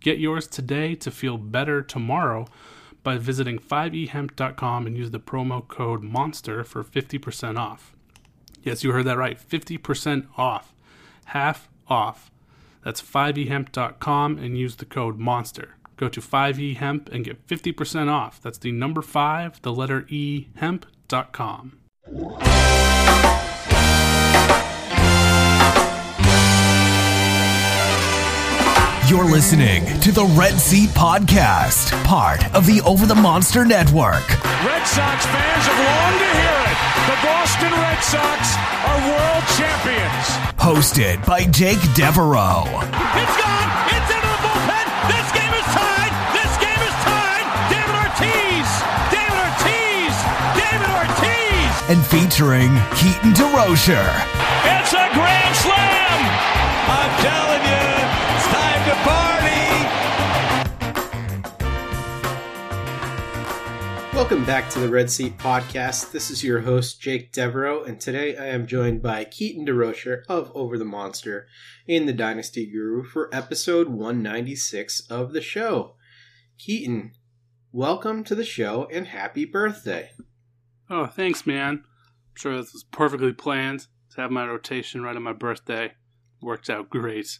Get yours today to feel better tomorrow by visiting 5ehemp.com and use the promo code MONSTER for 50% off. Yes, you heard that right 50% off. Half off. That's 5ehemp.com and use the code MONSTER. Go to 5ehemp and get 50% off. That's the number 5, the letter E, hemp.com. You're listening to the Red Seat Podcast, part of the Over the Monster Network. Red Sox fans have longed to hear it. The Boston Red Sox are world champions. Hosted by Jake Devereaux. It's gone. It's into the bullpen. This game is tied. This game is tied. David Ortiz. David Ortiz. David Ortiz. And featuring Keaton DeRocher. It's a grand slam. I'm telling you, Welcome back to the Red Seat Podcast. This is your host, Jake Devereaux, and today I am joined by Keaton DeRocher of Over the Monster in the Dynasty Guru for episode 196 of the show. Keaton, welcome to the show and happy birthday. Oh, thanks, man. I'm sure this was perfectly planned to have my rotation right on my birthday. Worked out great.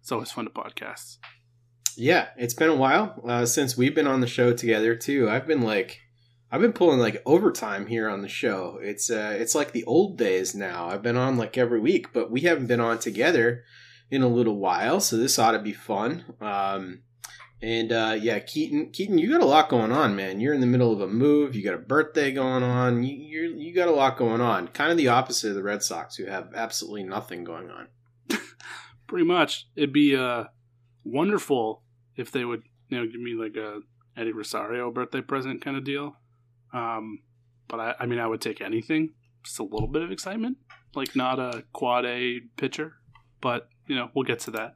It's always fun to podcast. Yeah, it's been a while uh, since we've been on the show together too. I've been like, I've been pulling like overtime here on the show. It's uh, it's like the old days now. I've been on like every week, but we haven't been on together in a little while, so this ought to be fun. Um, and uh, yeah, Keaton, Keaton, you got a lot going on, man. You're in the middle of a move. You got a birthday going on. You you're, you got a lot going on. Kind of the opposite of the Red Sox, who have absolutely nothing going on. Pretty much, it'd be uh, wonderful if they would, you know, give me like a Eddie Rosario birthday present kind of deal. Um, but I, I mean, I would take anything. Just a little bit of excitement, like not a quad A pitcher, but you know, we'll get to that.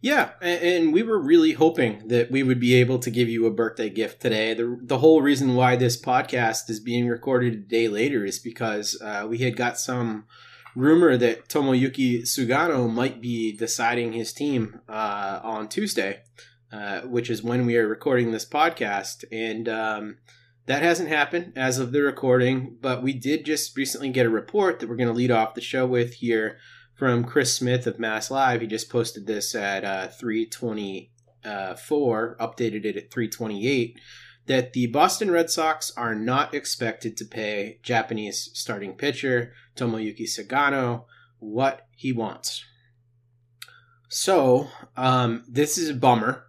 Yeah, and, we were really hoping that we would be able to give you a birthday gift today. The the whole reason why this podcast is being recorded a day later is because uh, we had got some rumor that Tomoyuki Sugano might be deciding his team uh, on Tuesday, uh, which is when we are recording this podcast, and um, that hasn't happened as of the recording. But we did just recently get a report that we're going to lead off the show with here from Chris Smith of Mass Live. He just posted this at uh, 324, updated it at 328, that the Boston Red Sox are not expected to pay Japanese starting pitcher Tomoyuki Sugano what he wants. So, um, this is a bummer.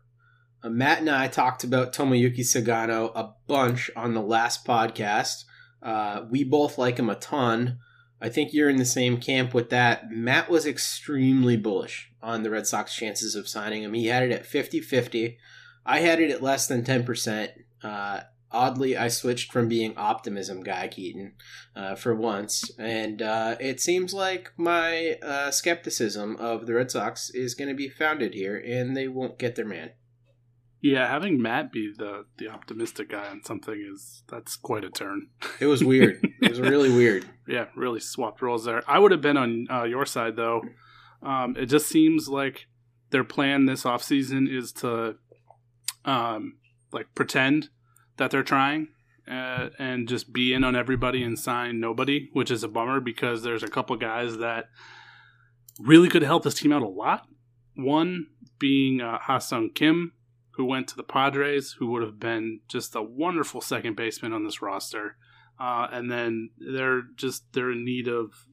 Uh, Matt and I talked about Tomoyuki Sugano a bunch on the last podcast. Uh, we both like him a ton. I think you're in the same camp with that. Matt was extremely bullish on the Red Sox chances of signing him. He had it at 50 50. I had it at less than 10%. Uh, oddly, I switched from being optimism guy, Keaton, uh, for once. And uh, it seems like my uh, skepticism of the Red Sox is going to be founded here, and they won't get their man. Yeah, having Matt be the the optimistic guy on something is that's quite a turn. It was weird. it was really weird. Yeah, really swapped roles there. I would have been on uh, your side though. Um, it just seems like their plan this offseason is to um, like pretend that they're trying uh, and just be in on everybody and sign nobody, which is a bummer because there's a couple guys that really could help this team out a lot. One being uh, Ha-Seong Kim, who went to the Padres, who would have been just a wonderful second baseman on this roster. Uh, and then they're just they're in need of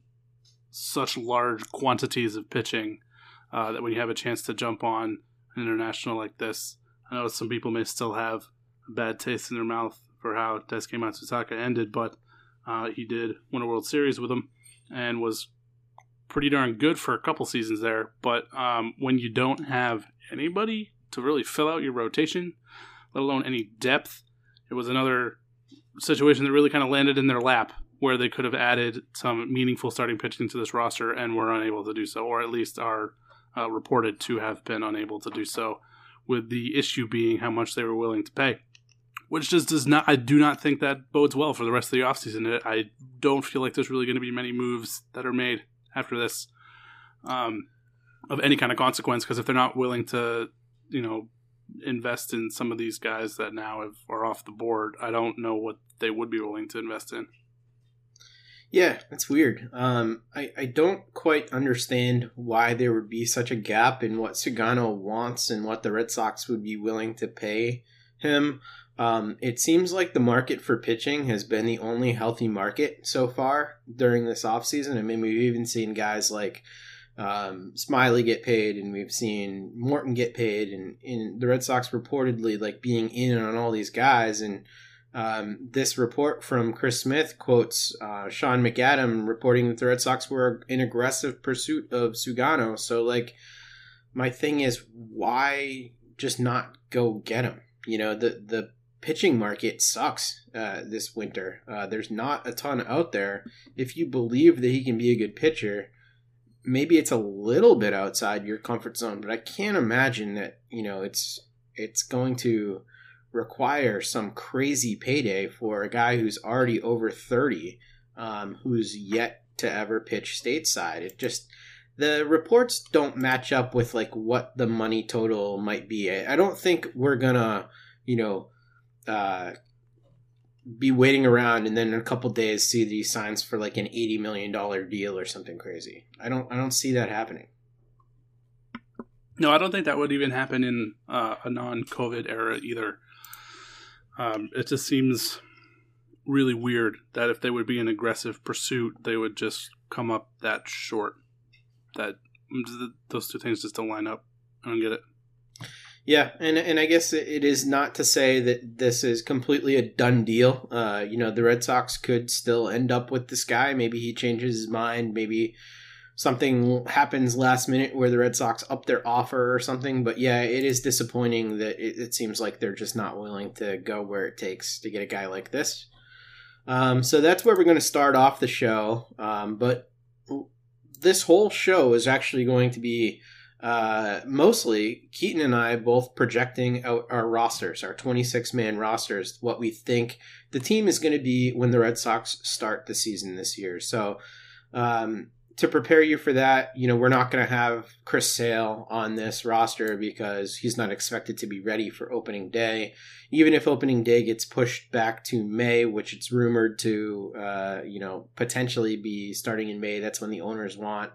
such large quantities of pitching uh, that when you have a chance to jump on an international like this, I know some people may still have bad taste in their mouth for how Daisuke Matsuzaka ended, but uh, he did win a World Series with them and was pretty darn good for a couple seasons there. But um, when you don't have anybody to really fill out your rotation, let alone any depth, it was another situation that really kind of landed in their lap where they could have added some meaningful starting pitching to this roster and were unable to do so, or at least are uh, reported to have been unable to do so, with the issue being how much they were willing to pay. Which just does not, I do not think that bodes well for the rest of the offseason. I don't feel like there's really going to be many moves that are made after this um, of any kind of consequence because if they're not willing to, you know, invest in some of these guys that now have, are off the board, I don't know what they would be willing to invest in. Yeah, that's weird. Um, I, I don't quite understand why there would be such a gap in what Sugano wants and what the Red Sox would be willing to pay him. Um, it seems like the market for pitching has been the only healthy market so far during this offseason. I mean, we've even seen guys like um, Smiley get paid, and we've seen Morton get paid, and, and the Red Sox reportedly like being in on all these guys. And um, this report from Chris Smith quotes uh, Sean McAdam reporting that the Red Sox were in aggressive pursuit of Sugano. So, like, my thing is, why just not go get him? You know, the the pitching market sucks uh, this winter. Uh, there's not a ton out there. If you believe that he can be a good pitcher, maybe it's a little bit outside your comfort zone, but I can't imagine that you know it's it's going to require some crazy payday for a guy who's already over 30 um, who's yet to ever pitch stateside it just the reports don't match up with like what the money total might be i don't think we're gonna you know uh, be waiting around and then in a couple days see that he signs for like an 80 million dollar deal or something crazy i don't i don't see that happening no i don't think that would even happen in uh, a non-covid era either um, it just seems really weird that if they would be an aggressive pursuit, they would just come up that short. That those two things just don't line up. I don't get it. Yeah, and and I guess it is not to say that this is completely a done deal. Uh, you know, the Red Sox could still end up with this guy. Maybe he changes his mind. Maybe something happens last minute where the Red Sox up their offer or something. But yeah, it is disappointing that it, it seems like they're just not willing to go where it takes to get a guy like this. Um, so that's where we're going to start off the show. Um, but this whole show is actually going to be uh, mostly Keaton and I both projecting out our rosters, our 26 man rosters, what we think the team is going to be when the Red Sox start the season this year. So, um, to prepare you for that, you know, we're not going to have Chris Sale on this roster because he's not expected to be ready for opening day. Even if opening day gets pushed back to May, which it's rumored to, uh, you know, potentially be starting in May, that's when the owners want.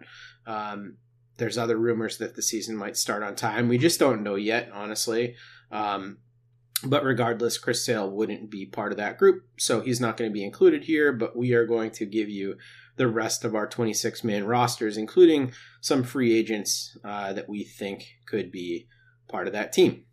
Um, there's other rumors that the season might start on time. We just don't know yet, honestly. Um, but regardless, Chris Sale wouldn't be part of that group, so he's not going to be included here. But we are going to give you the rest of our 26 man rosters, including some free agents uh, that we think could be part of that team.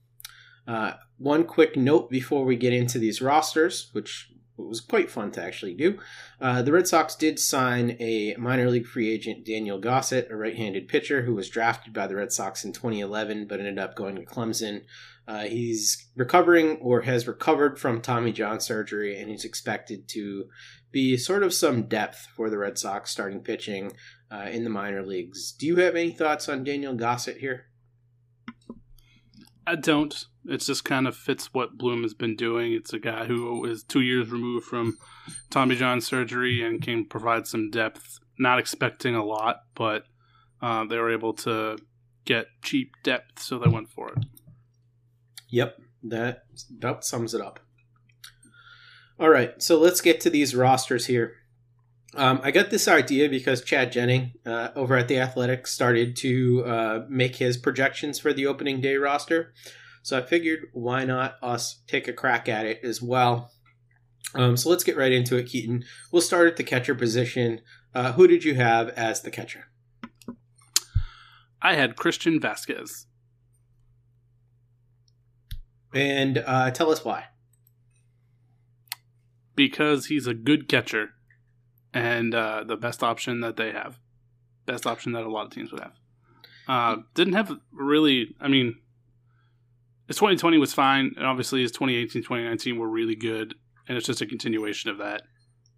Uh, one quick note before we get into these rosters, which was quite fun to actually do. Uh, the Red Sox did sign a minor league free agent, Daniel Gossett, a right handed pitcher who was drafted by the Red Sox in 2011 but ended up going to Clemson. Uh, he's recovering or has recovered from Tommy John surgery, and he's expected to be sort of some depth for the Red Sox starting pitching uh, in the minor leagues. Do you have any thoughts on Daniel Gossett here? I don't. It just kind of fits what Bloom has been doing. It's a guy who is two years removed from Tommy John surgery and can provide some depth. Not expecting a lot, but uh, they were able to get cheap depth, so they went for it. Yep, that about sums it up. All right, so let's get to these rosters here. Um, I got this idea because Chad Jennings uh, over at the Athletic started to uh, make his projections for the opening day roster. So I figured, why not us take a crack at it as well? Um, so let's get right into it, Keaton. We'll start at the catcher position. Uh, who did you have as the catcher? I had Christian Vázquez. And uh, tell us why. Because he's a good catcher and uh, the best option that they have. Best option that a lot of teams would have. Uh, didn't have really, I mean, his 2020 was fine, and obviously his 2018 2019 were really good, and it's just a continuation of that.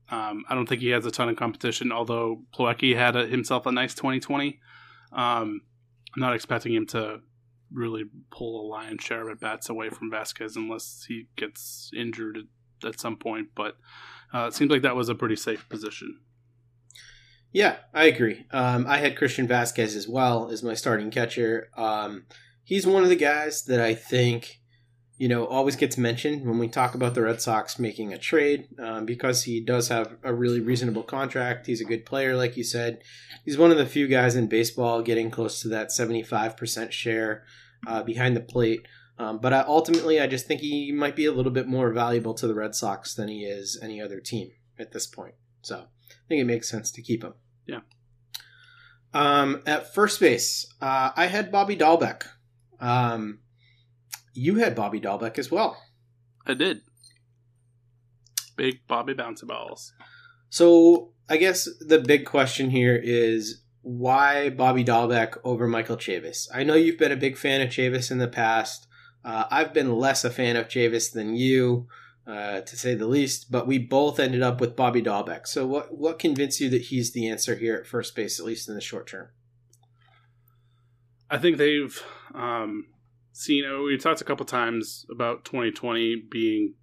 Um, I don't think he has a ton of competition, although Plawecki had a, himself a nice 2020. Um, I'm not expecting him to really pull a lion's share of at bats away from Vázquez unless he gets injured at, at some point. But uh, it seems like that was a pretty safe position. Yeah, I agree. Um, I had Christian Vázquez as well as my starting catcher. Um, he's one of the guys that I think, you know, always gets mentioned when we talk about the Red Sox making a trade um, because he does have a really reasonable contract. He's a good player, like you said. He's one of the few guys in baseball getting close to that 75% share uh, behind the plate. Um, but I, ultimately, I just think he might be a little bit more valuable to the Red Sox than he is any other team at this point. So I think it makes sense to keep him. Yeah. Um, at first base, uh, I had Bobby Dalbec. Um, you had Bobby Dalbec as well. I did. Big Bobby bouncy balls. So I guess the big question here is why Bobby Dalbec over Michael Chavis? I know you've been a big fan of Chavis in the past. Uh, I've been less a fan of Chavis than you, uh, to say the least, but we both ended up with Bobby Dalbec. So, what what convinced you that he's the answer here at first base, at least in the short term? I think they've um, seen. Uh, we talked a couple times about 2020 being,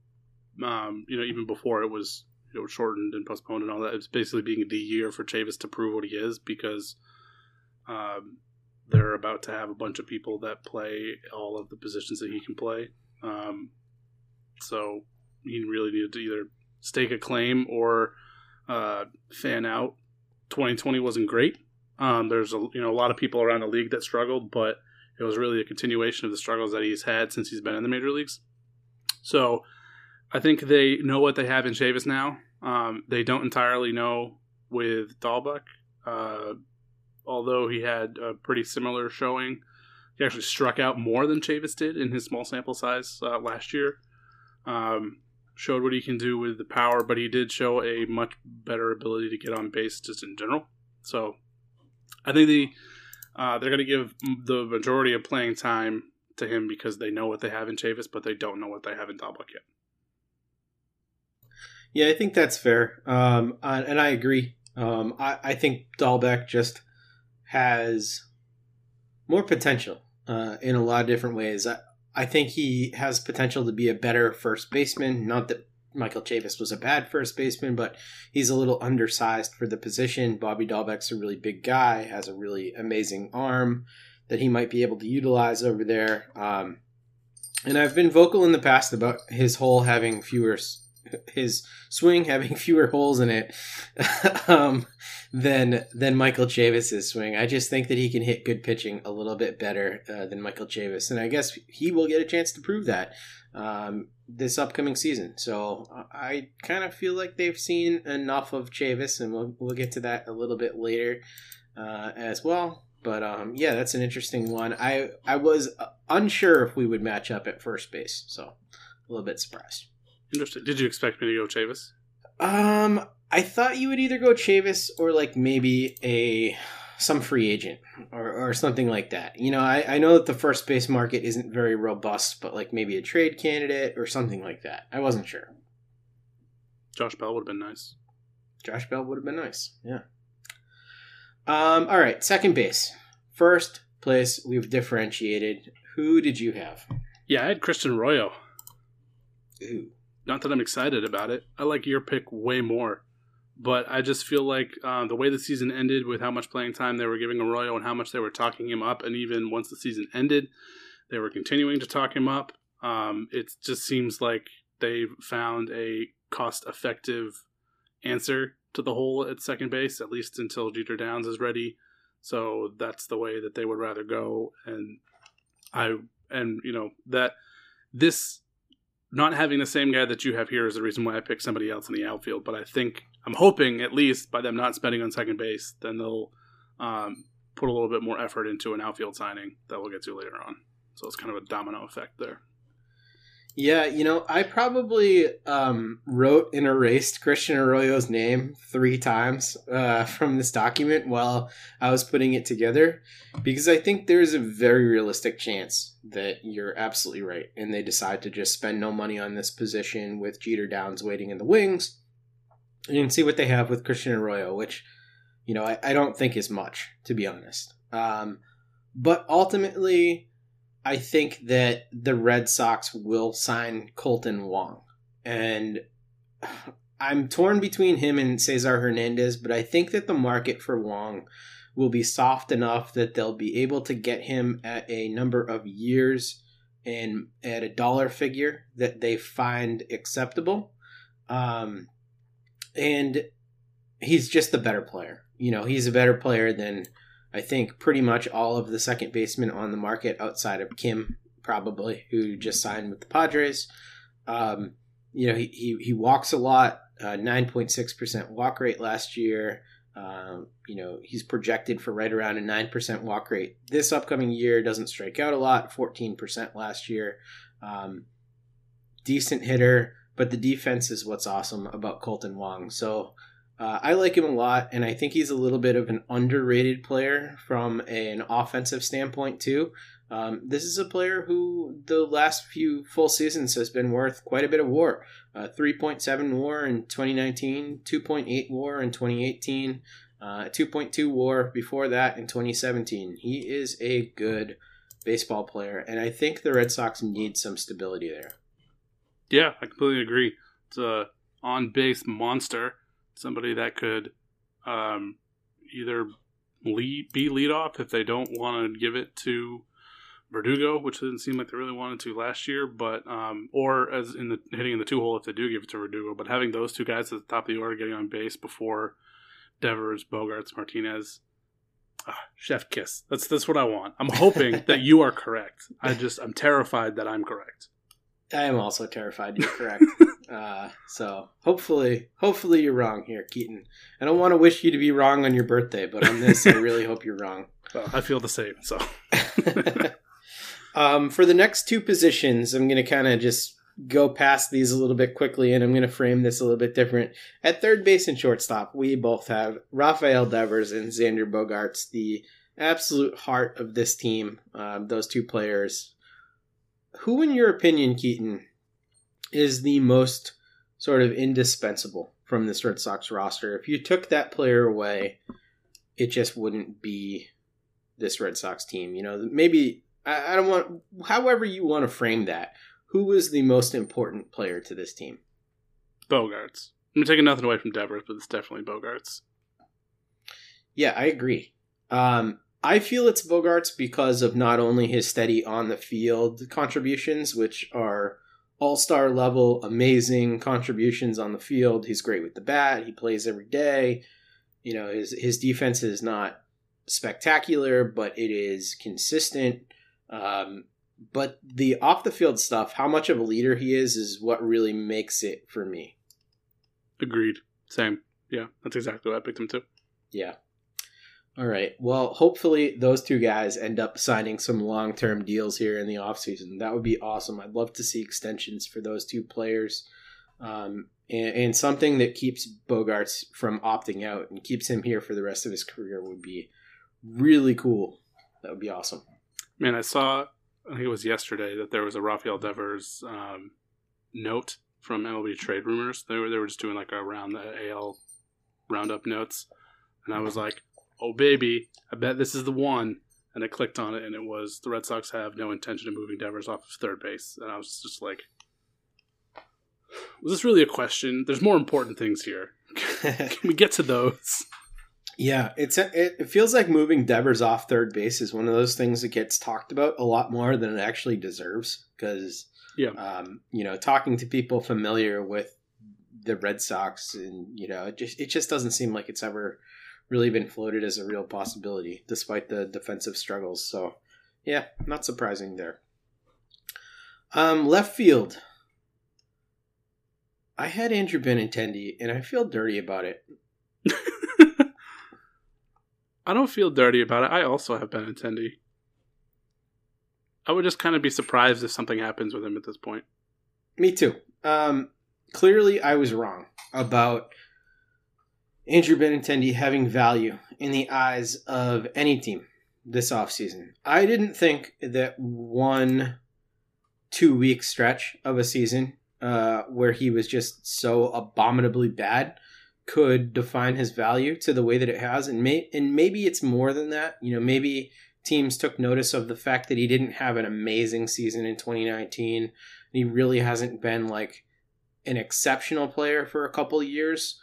um, you know, even before it was you know shortened and postponed and all that. It's basically being the year for Chavis to prove what he is because um, they're about to have a bunch of people that play all of the positions that he can play. Um, so he really needed to either stake a claim or uh, fan out. 2020 wasn't great. Um, there's a you know a lot of people around the league that struggled, but it was really a continuation of the struggles that he's had since he's been in the major leagues. So I think they know what they have in Chavis now. Um, they don't entirely know with Dalbec. Uh, although he had a pretty similar showing. He actually struck out more than Chavis did in his small sample size uh, last year. Um, showed what he can do with the power, but he did show a much better ability to get on base just in general. So I think the uh, they're going to give the majority of playing time to him because they know what they have in Chavis, but they don't know what they have in Dalbec yet. Yeah, I think that's fair, um, and I agree. Um, I, I think Dalbec just – has more potential uh, in a lot of different ways. I, I think he has potential to be a better first baseman. Not that Michael Chavis was a bad first baseman, but he's a little undersized for the position. Bobby Dalbec's a really big guy, has a really amazing arm that he might be able to utilize over there. Um, and I've been vocal in the past about his hole having fewer his swing having fewer holes in it um, than than Michael Chavis's swing. I just think that he can hit good pitching a little bit better uh, than Michael Chavis, and I guess he will get a chance to prove that um, this upcoming season. So I kind of feel like they've seen enough of Chavis, and we'll we'll get to that a little bit later uh, as well. But um, yeah, that's an interesting one. I I was unsure if we would match up at first base, so a little bit surprised. Interesting. Did you expect me to go Chavis? Um, I thought you would either go Chavis or like maybe a some free agent or, or something like that. You know, I, I know that the first base market isn't very robust, but like maybe a trade candidate or something like that. I wasn't sure. Josh Bell would have been nice. Josh Bell would have been nice. Yeah. Um. All right. Second base. First place we've differentiated. Who did you have? Yeah, I had Christian Arroyo. Ooh. Not that I'm excited about it. I like your pick way more. But I just feel like uh, the way the season ended, with how much playing time they were giving Arroyo and how much they were talking him up, and even once the season ended, they were continuing to talk him up. Um, it just seems like they've found a cost effective answer to the hole at second base, at least until Jeter Downs is ready. So that's the way that they would rather go. And I, and you know, that this not having the same guy that you have here is the reason why I picked somebody else in the outfield. But I think I'm hoping at least by them not spending on second base, then they'll um, put a little bit more effort into an outfield signing that we'll get to later on. So it's kind of a domino effect there. Yeah, you know, I probably um, wrote and erased Christian Arroyo's name three times uh, from this document while I was putting it together because I think there's a very realistic chance that you're absolutely right and they decide to just spend no money on this position with Jeter Downs waiting in the wings and see what they have with Christian Arroyo, which, you know, I, I don't think is much, to be honest. Um, but ultimately, I think that the Red Sox will sign Kolten Wong. And I'm torn between him and Cesar Hernandez, but I think that the market for Wong will be soft enough that they'll be able to get him at a number of years and at a dollar figure that they find acceptable. Um, and he's just the better player. You know, he's a better player than I think pretty much all of the second basemen on the market outside of Kim, probably, who just signed with the Padres. Um, you know, he, he, he walks a lot, uh, 9.6% walk rate last year. Um, you know, he's projected for right around a 9% walk rate this upcoming year. Doesn't strike out a lot, 14% last year. Um, decent hitter, but the defense is what's awesome about Kolten Wong. So, uh, I like him a lot, and I think he's a little bit of an underrated player from an offensive standpoint too. Um, this is a player who the last few full seasons has been worth quite a bit of WAR. Uh, 3.7 WAR in 2019, 2.8 WAR in 2018, uh, 2.2 WAR before that in 2017. He is a good baseball player, and I think the Red Sox need some stability there. Yeah, I completely agree. It's a on base monster somebody that could um, either lead, be lead off if they don't want to give it to Verdugo, which didn't seem like they really wanted to last year, but um, or as in the hitting in the two hole if they do give it to Verdugo. But having those two guys at the top of the order getting on base before Devers, Bogaerts, Martinez, ah, chef kiss. That's that's what I want. I'm hoping that you are correct. I just I'm terrified that I'm correct. I am also terrified you're correct. uh, so hopefully, hopefully you're wrong here, Keaton. I don't want to wish you to be wrong on your birthday, but on this, I really hope you're wrong. Well, I feel the same. So, um, for the next two positions, I'm going to kind of just go past these a little bit quickly, and I'm going to frame this a little bit different. At third base and shortstop, we both have Rafael Devers and Xander Bogaerts, the absolute heart of this team. Um, those two players who, in your opinion, Keaton, is the most sort of indispensable from this Red Sox roster? If you took that player away, it just wouldn't be this Red Sox team. You know, maybe I, I don't want, however you want to frame that. Who is the most important player to this team? Bogaerts. I'm taking nothing away from Devers, but it's definitely Bogaerts. Yeah, I agree. Um, I feel it's Bogaerts because of not only his steady on the field contributions, which are all star level, amazing contributions on the field. He's great with the bat. He plays every day. You know, his his defense is not spectacular, but it is consistent. Um, but the off the field stuff, how much of a leader he is, is what really makes it for me. Agreed. Same. Yeah, that's exactly what I picked him too. Yeah. All right. Well, hopefully those two guys end up signing some long-term deals here in the offseason. That would be awesome. I'd love to see extensions for those two players. Um, and, and, something that keeps Bogaerts from opting out and keeps him here for the rest of his career would be really cool. That would be awesome. Man, I saw, I think it was yesterday, that there was a Rafael Devers um, note from MLB Trade Rumors. They were, they were just doing like a round the AL roundup notes. And I was like, oh baby, I bet this is the one. and I clicked on it, and it was the Red Sox have no intention of moving Devers off of third base, and I was just like, was this really a question? There's more important things here. Can we get to those? Yeah, it's it, it feels like moving Devers off third base is one of those things that gets talked about a lot more than it actually deserves. Because, yeah, um, you know, talking to people familiar with the Red Sox, and you know, it just it just doesn't seem like it's ever really been floated as a real possibility, despite the defensive struggles. So, yeah, not surprising there. Um, left field. I had Andrew Benintendi, and I feel dirty about it. I don't feel dirty about it. I also have Benintendi. I would just kind of be surprised if something happens with him at this point. Me too. Um, clearly, I was wrong about Andrew Benintendi having value in the eyes of any team this offseason. I didn't think that one two week stretch of a season uh, where he was just so abominably bad could define his value to the way that it has. And may and maybe it's more than that. You know maybe teams took notice of the fact that he didn't have an amazing season in 2019 he really hasn't been like an exceptional player for a couple years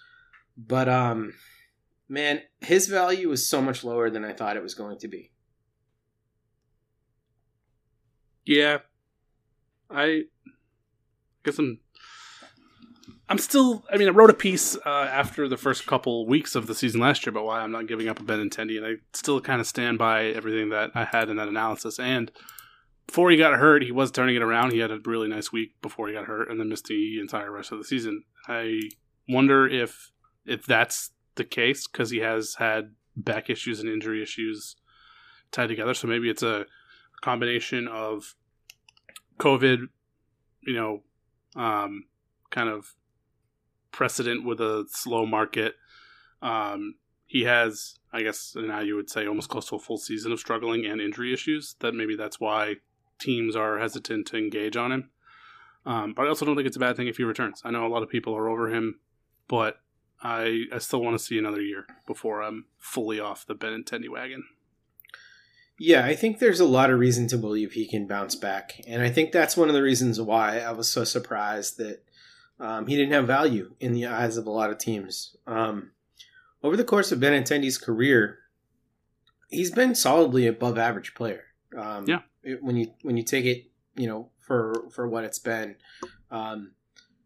but um man his value was so much lower than i thought it was going to be yeah i guess i'm I'm still. I mean, I wrote a piece uh, after the first couple weeks of the season last year about why I'm not giving up a Benintendi, and I still kind of stand by everything that I had in that analysis. And before he got hurt, he was turning it around. He had a really nice week before he got hurt, and then missed the entire rest of the season. I wonder if if that's the case because he has had back issues and injury issues tied together. So maybe it's a combination of COVID, you know, um, kind of precedent with a slow market. Um, he has, I guess, now you would say almost close to a full season of struggling and injury issues. That maybe that's why teams are hesitant to engage on him. Um, but I also don't think it's a bad thing if he returns. I know a lot of people are over him, but I I still want to see another year before I'm fully off the Benintendi wagon. Yeah, I think there's a lot of reason to believe he can bounce back, and I think that's one of the reasons why I was so surprised that um, he didn't have value in the eyes of a lot of teams. Um, over the course of Benintendi's career, he's been solidly above average player. Um, yeah. It, when you when you take it, you know, for for what it's been. Um,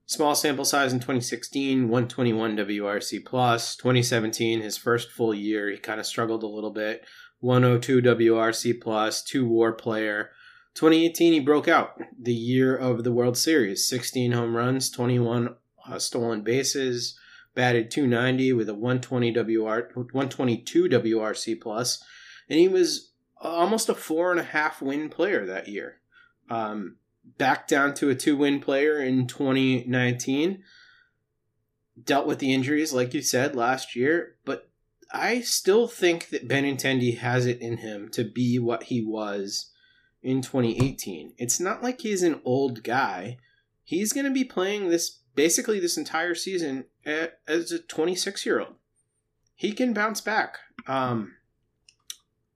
small sample size in 2016, 121 WRC plus. 2017, his first full year, he kind of struggled a little bit. 102 WRC plus, two WAR player. 2018, he broke out the year of the World Series 16 home runs, 21 uh, stolen bases, batted 290 with a 120 WR, 122 WRC plus, and he was almost a four and a half win player that year. Um, back down to a two win player in 2019. Dealt with the injuries, like you said, last year, but I still think that Benintendi has it in him to be what he was in 2018. It's not like he's an old guy. He's going to be playing this basically this entire season as a 26 year old. He can bounce back. Um,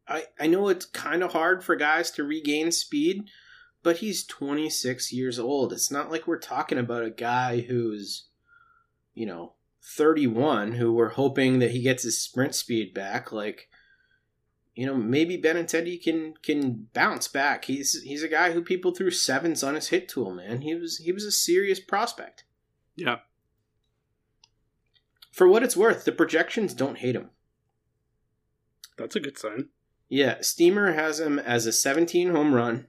I I know it's kind of hard for guys to regain speed, but he's 26 years old. It's not like we're talking about a guy who's, you know, 31 who we're hoping that he gets his sprint speed back. Like you know, maybe Benintendi can can bounce back. He's he's a guy who people threw sevens on his hit tool, man. He was he was a serious prospect. Yeah. For what it's worth, the projections don't hate him. That's a good sign. Yeah, Steamer has him as a 17 home run,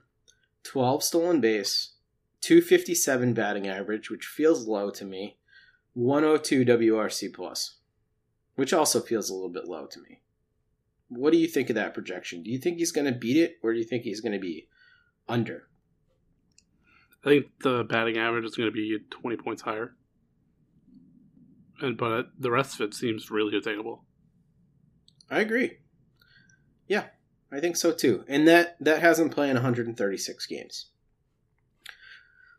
12 stolen base, 257 batting average, which feels low to me, 102 WRC plus, which also feels a little bit low to me. What do you think of that projection? Do you think he's going to beat it, or do you think he's going to be under? I think the batting average is going to be 20 points higher. And but the rest of it seems really attainable. I agree. Yeah, I think so too. And that that has him playing 136 games.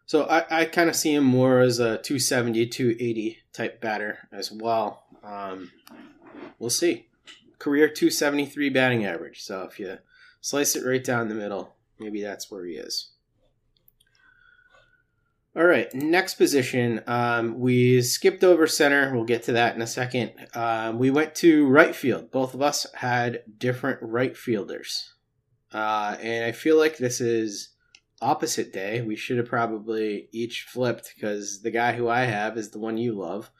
So I, I kind of see him more as a 270, 280 type batter as well. Um, we'll see career 273 batting average. So if you Slice it right down the middle. Maybe that's where he is. All right, next position. Um, we skipped over center. We'll get to that in a second. Um, we went to right field. Both of us had different right fielders. Uh, and I feel like this is opposite day. We should have probably each flipped because the guy who I have is the one you love,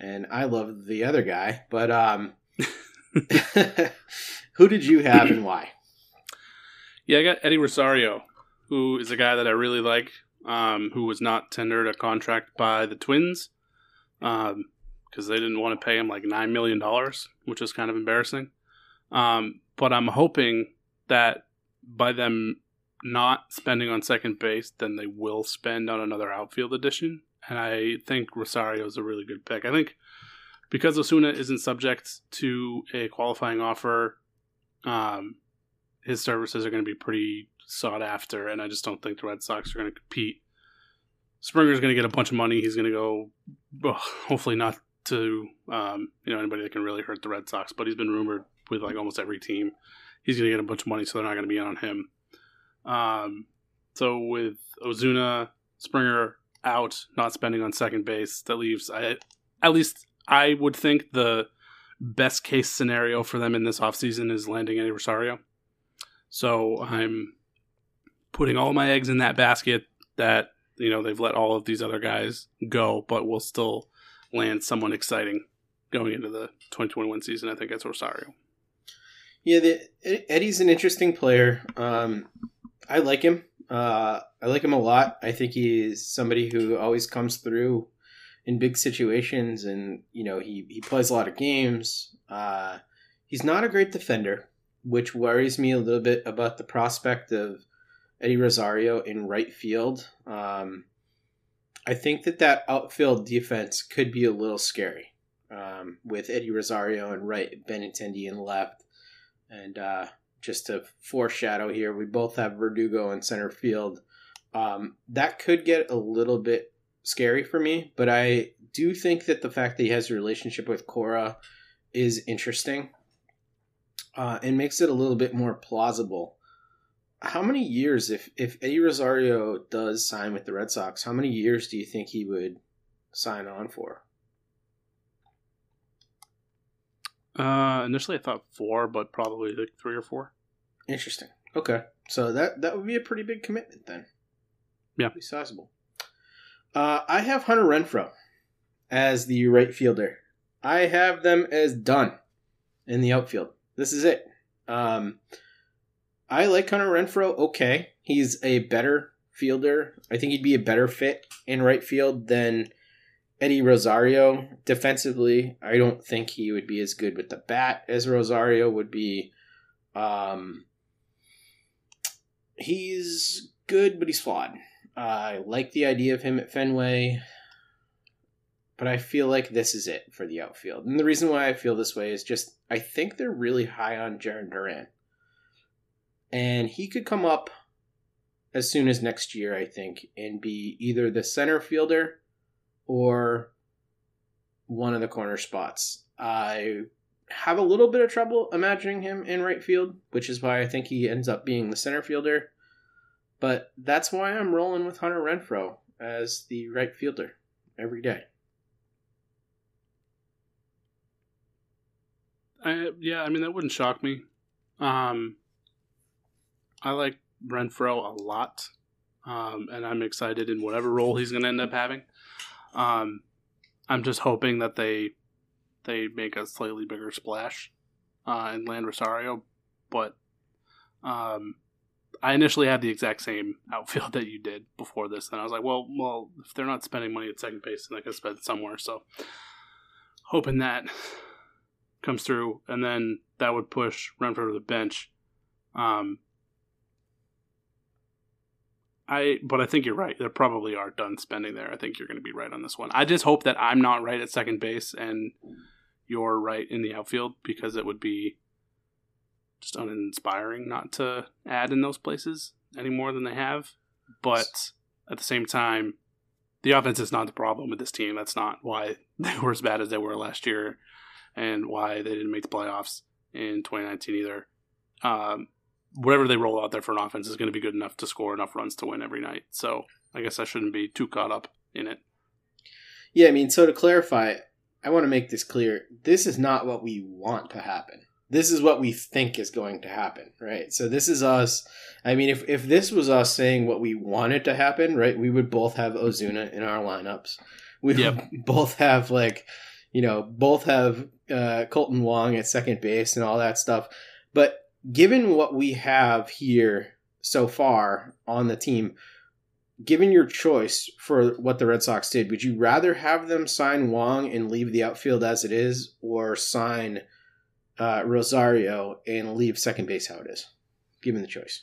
and I love the other guy. But um, who did you have and why? Yeah, I got Eddie Rosario, who is a guy that I really like, um, who was not tendered a contract by the Twins because um, they didn't want to pay him like $9 million, which is kind of embarrassing. Um, but I'm hoping that by them not spending on second base, then they will spend on another outfield addition. And I think Rosario is a really good pick. I think because Ozuna isn't subject to a qualifying offer, um, his services are going to be pretty sought after. And I just don't think the Red Sox are going to compete. Springer's going to get a bunch of money. He's going to go, hopefully not to um, you know anybody that can really hurt the Red Sox, but he's been rumored with like almost every team. He's going to get a bunch of money, so they're not going to be on him. Um, so with Ozuna, Springer out, not spending on second base, that leaves I, at least I would think the best case scenario for them in this offseason is landing Eddie Rosario. So I'm putting all my eggs in that basket that you know they've let all of these other guys go, but will still land someone exciting going into the 2021 season. I think that's Rosario. Yeah, the, Eddie's an interesting player. Um, I like him. Uh, I like him a lot. I think he's somebody who always comes through in big situations, and you know he he plays a lot of games. Uh, he's not a great defender, which worries me a little bit about the prospect of Eddie Rosario in right field. Um, I think that that outfield defense could be a little scary um, with Eddie Rosario and right, Benintendi in left, and uh, just to foreshadow here, we both have Verdugo in center field. Um, that could get a little bit scary for me, but I do think that the fact that he has a relationship with Cora is interesting uh, and makes it a little bit more plausible. How many years, if if Eddie Rosario does sign with the Red Sox, how many years do you think he would sign on for? Uh, initially I thought four, but probably like three or four. Interesting. Okay, so that that would be a pretty big commitment then. Yeah, pretty sizable. Uh, I have Hunter Renfroe as the right fielder. I have them as done in the outfield. This is it. Um, I like Hunter Renfroe. Okay, he's a better fielder. I think he'd be a better fit in right field than Eddie Rosario defensively, I don't think he would be as good with the bat as Rosario would be. Um, he's good, but he's flawed. Uh, I like the idea of him at Fenway, but I feel like this is it for the outfield. And the reason why I feel this way is just I think they're really high on Jarren Duran. And he could come up as soon as next year, I think, and be either the center fielder or one of the corner spots. I have a little bit of trouble imagining him in right field, which is why I think he ends up being the center fielder. But that's why I'm rolling with Hunter Renfroe as the right fielder every day. I, yeah, I mean that wouldn't shock me. Um, I like Renfroe a lot, um, and I'm excited in whatever role he's going to end up having. Um, I'm just hoping that they they make a slightly bigger splash uh, in land Rosario, but um, I initially had the exact same outfield that you did before this, and I was like, well, well, if they're not spending money at second base, then they can spend somewhere. So, hoping that comes through, and then that would push Renfroe to the bench. Um, I but I think you're right. They probably are done spending there. I think you're going to be right on this one. I just hope that I'm not right at second base and you're right in the outfield because it would be just uninspiring not to add in those places any more than they have. But at the same time, the offense is not the problem with this team. That's not why they were as bad as they were last year and why they didn't make the playoffs in 2019 either. Um, whatever they roll out there for an offense is going to be good enough to score enough runs to win every night. So I guess I shouldn't be too caught up in it. Yeah, I mean, so to clarify, I want to make this clear. This is not what we want to happen. This is what we think is going to happen, right? So this is us. I mean, if, if this was us saying what we wanted to happen, right, we would both have Ozuna in our lineups. We Yep. would both have like, you know, both have uh, Kolten Wong at second base and all that stuff. But given what we have here so far on the team, given your choice for what the Red Sox did, would you rather have them sign Wong and leave the outfield as it is, or sign uh, Rosario and leave second base how it is? Given the choice.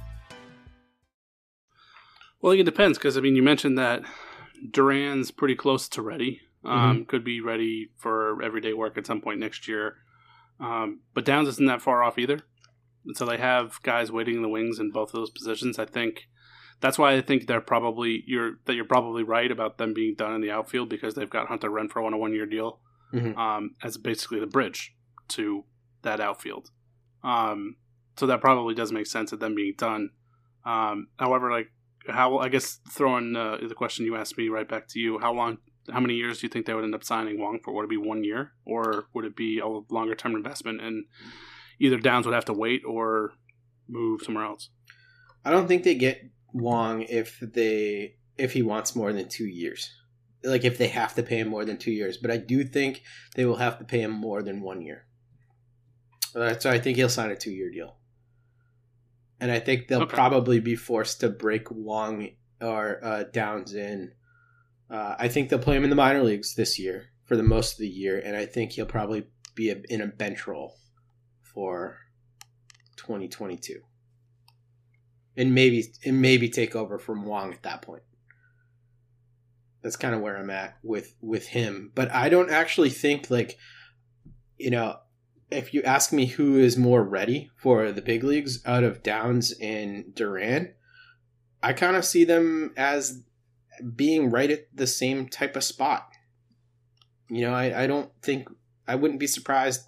Well, it depends because I mean, you mentioned that Duran's pretty close to ready. Um, Could be ready for everyday work at some point next year. Um, but Downs isn't that far off either. And so they have guys waiting in the wings in both of those positions. I think that's why I think they're probably you're that you're probably right about them being done in the outfield because they've got Hunter Renfroe on a one year deal Mhm. um, as basically the bridge to that outfield. Um, so that probably does make sense of them being done. Um, however, like how I guess throwing uh, the question you asked me right back to you, how long, how many years do you think they would end up signing Wong for? Would it be one year, or would it be a longer term investment? And either Downs would have to wait or move somewhere else. I don't think they get Wong if they if he wants more than two years. Like if they have to pay him more than two years, but I do think they will have to pay him more than one year. Uh, so I think he'll sign a two year deal, and I think they'll Okay. probably be forced to break Wong or uh, Downs in. Uh, I think they'll play him in the minor leagues this year for the most of the year, and I think he'll probably be a, in a bench role for 2022 and maybe and maybe take over from Wong at that point. That's kind of where I'm at with with him, but I don't actually think like you know if you ask me who is more ready for the big leagues out of Downs and Duran, I kind of see them as being right at the same type of spot. You know, I, I don't think I wouldn't be surprised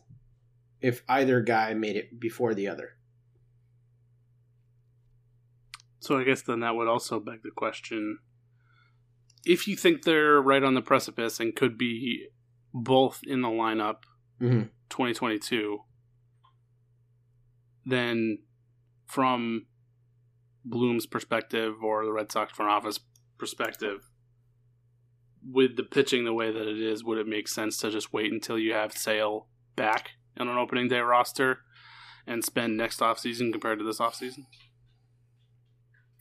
if either guy made it before the other. So I guess then that would also beg the question: if you think they're right on the precipice and could be both in the lineup Mhm. 2022, then from Bloom's perspective or the Red Sox front office perspective, with the pitching the way that it is, would it make sense to just wait until you have Sale back on an opening day roster and spend next offseason compared to this offseason?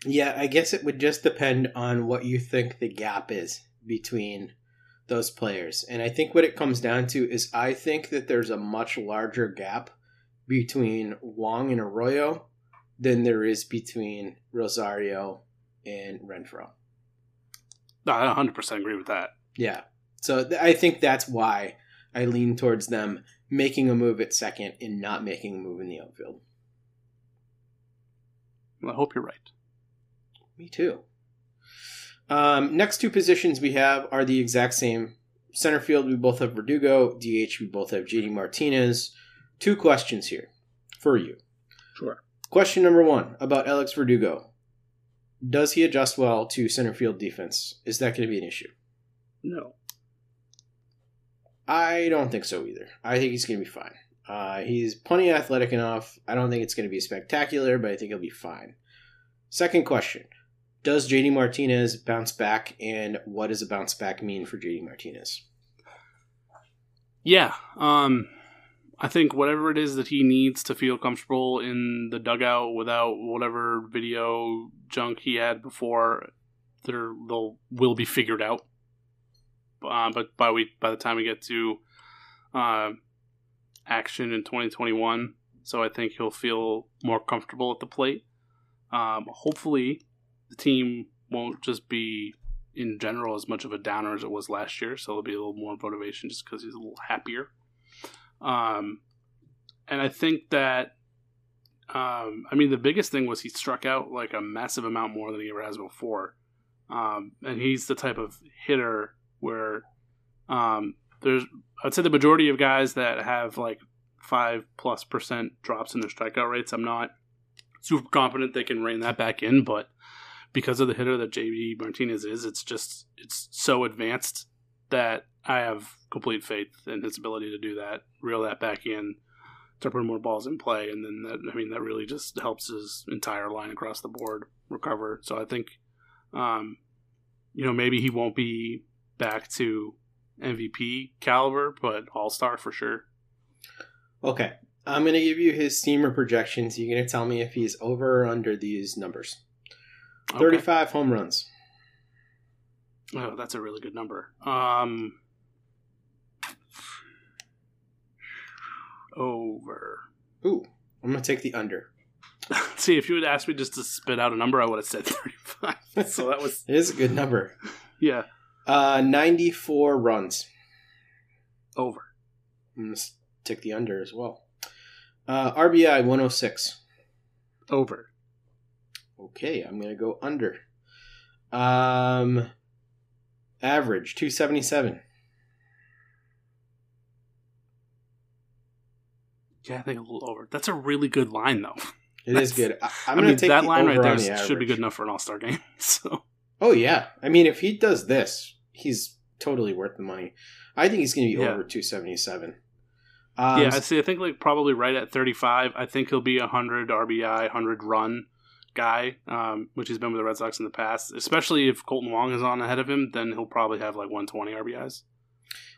Yeah, I guess it would just depend on what you think the gap is between those players. And I think what it comes down to is I think that there's a much larger gap between Wong and Arroyo than there is between Rosario and Renfroe. No, I 100% agree with that. Yeah. So th- I think that's why I lean towards them making a move at second and not making a move in the outfield. Well, I hope you're right. Me too. Um, next two positions we have are the exact same. Center field, we both have Verdugo. DH, we both have JD Martinez. Two questions here for you. Sure. Question number one about Alex Verdugo. Does he adjust well to center field defense? Is that going to be an issue? No. I don't think so either. I think he's going to be fine. Uh, he's plenty athletic enough. I don't think it's going to be spectacular, but I think he'll be fine. Second question Does JD Martinez bounce back, and what does a bounce back mean for JD Martinez? Yeah. Um, I think whatever it is that he needs to feel comfortable in the dugout without whatever video junk he had before, there they'll will be figured out. Uh, but by we by the time we get to uh, action in 2021, so I think he'll feel more comfortable at the plate. Um, hopefully, the team won't just be in general as much of a downer as it was last year, so it'll be a little more motivation just because he's a little happier. Um, and I think that, um, I mean, the biggest thing was he struck out like a massive amount more than he ever has before. Um, and he's the type of hitter where um, there's, I'd say the majority of guys that have like five plus percent drops in their strikeout rates, I'm not super confident they can rein that back in, but because of the hitter that JD Martinez is, it's just it's so advanced that I have complete faith in his ability to do that, reel that back in, to put more balls in play, and then that I mean that really just helps his entire line across the board recover. So I think, um, you know, maybe he won't be back to MVP caliber, but All Star for sure. Okay, I'm going to give you his steamer projections. You're to tell me if he's over or under these numbers. 35 okay. home runs. Oh, that's a really good number. Um, over. Ooh, I'm going to take the under. See, if you had asked me just to spit out a number, I would have said 35. so that was. it is a good number. Yeah. Uh, 94 runs. Over. I'm going to take the under as well. Uh, RBI 106. Over. Okay, I'm gonna go under. Um, average 277. Yeah, I think a little over. That's a really good line, though. It is good. I, am I mean, take that line right there the should be good enough for an All Star game. So. Oh yeah, I mean, if he does this, he's totally worth the money. I think he's going to be yeah. over 277. Um, yeah, I see. I think like probably right at 35. I think he'll be a 100 RBI, 100 run guy, um, which he's been with the Red Sox in the past. Especially if Kolten Wong is on ahead of him, then he'll probably have like 120 RBIs.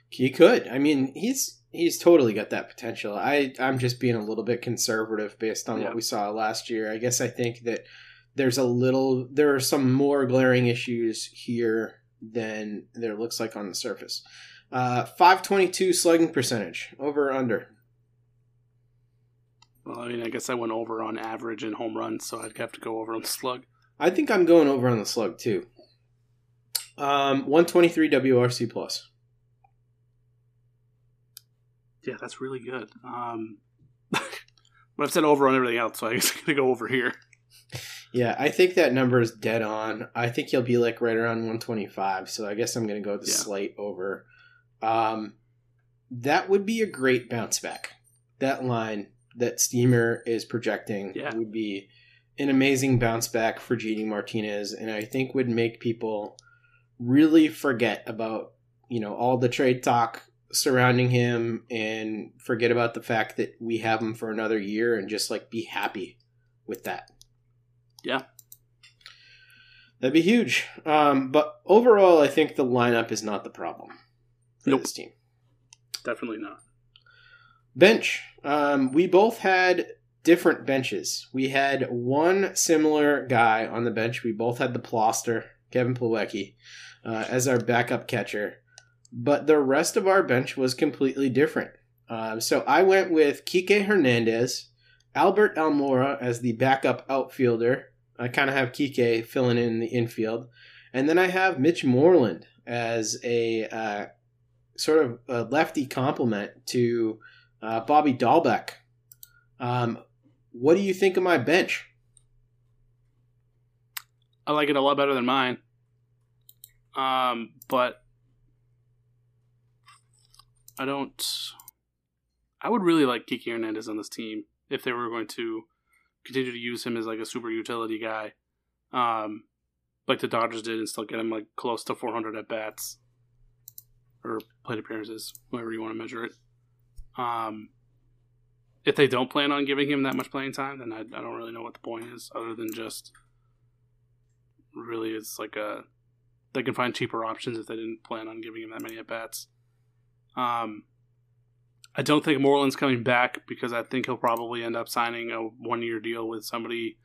He could. I mean, he's he's totally got that potential. I I'm just being a little bit conservative based on yeah. what we saw last year. I guess I think that there's a little there are some more glaring issues here than there looks like on the surface. Uh, 522 slugging percentage, over or under? Well, I mean, I guess I went over on average in home runs, so I'd have to go over on the slug. I think I'm going over on the slug too. Um, 123 WRC plus. Yeah, that's really good. Um, but I've said over on everything else, so I guess I'm gonna go over here. Yeah, I think that number is dead on. I think he'll be like right around 125. So I guess I'm gonna go the yeah. slight over. Um, that would be a great bounce back. That line that Steamer is projecting yeah. would be an amazing bounce back for JD Martinez, and I think would make people really forget about you know all the trade talk surrounding him and forget about the fact that we have him for another year and just like be happy with that. Yeah. That'd be huge. Um, but overall, I think the lineup is not the problem for nope. this team. Definitely not. Bench. Um, we both had different benches. We had one similar guy on the bench. We both had the Ploster, Kevin Plawecki, uh, as our backup catcher. But the rest of our bench was completely different. Uh, so I went with Kike Hernandez, Albert Almora as the backup outfielder. I kind of have Kike filling in the infield. And then I have Mitch Moreland as a uh, sort of a lefty complement to uh, Bobby Dalbec. Um, what do you think of my bench? I like it a lot better than mine. Um, but I don't. I would really like Kike Hernandez on this team if they were going to continue to use him as like a super utility guy, um, like the Dodgers did, and still get him like close to 400 at bats or plate appearances, whatever you want to measure it. Um, if they don't plan on giving him that much playing time, then I, I don't really know what the point is, other than just really it's like a they can find cheaper options if they didn't plan on giving him that many at bats. Um, I don't think Moreland's coming back because I think he'll probably end up signing a one year deal with somebody.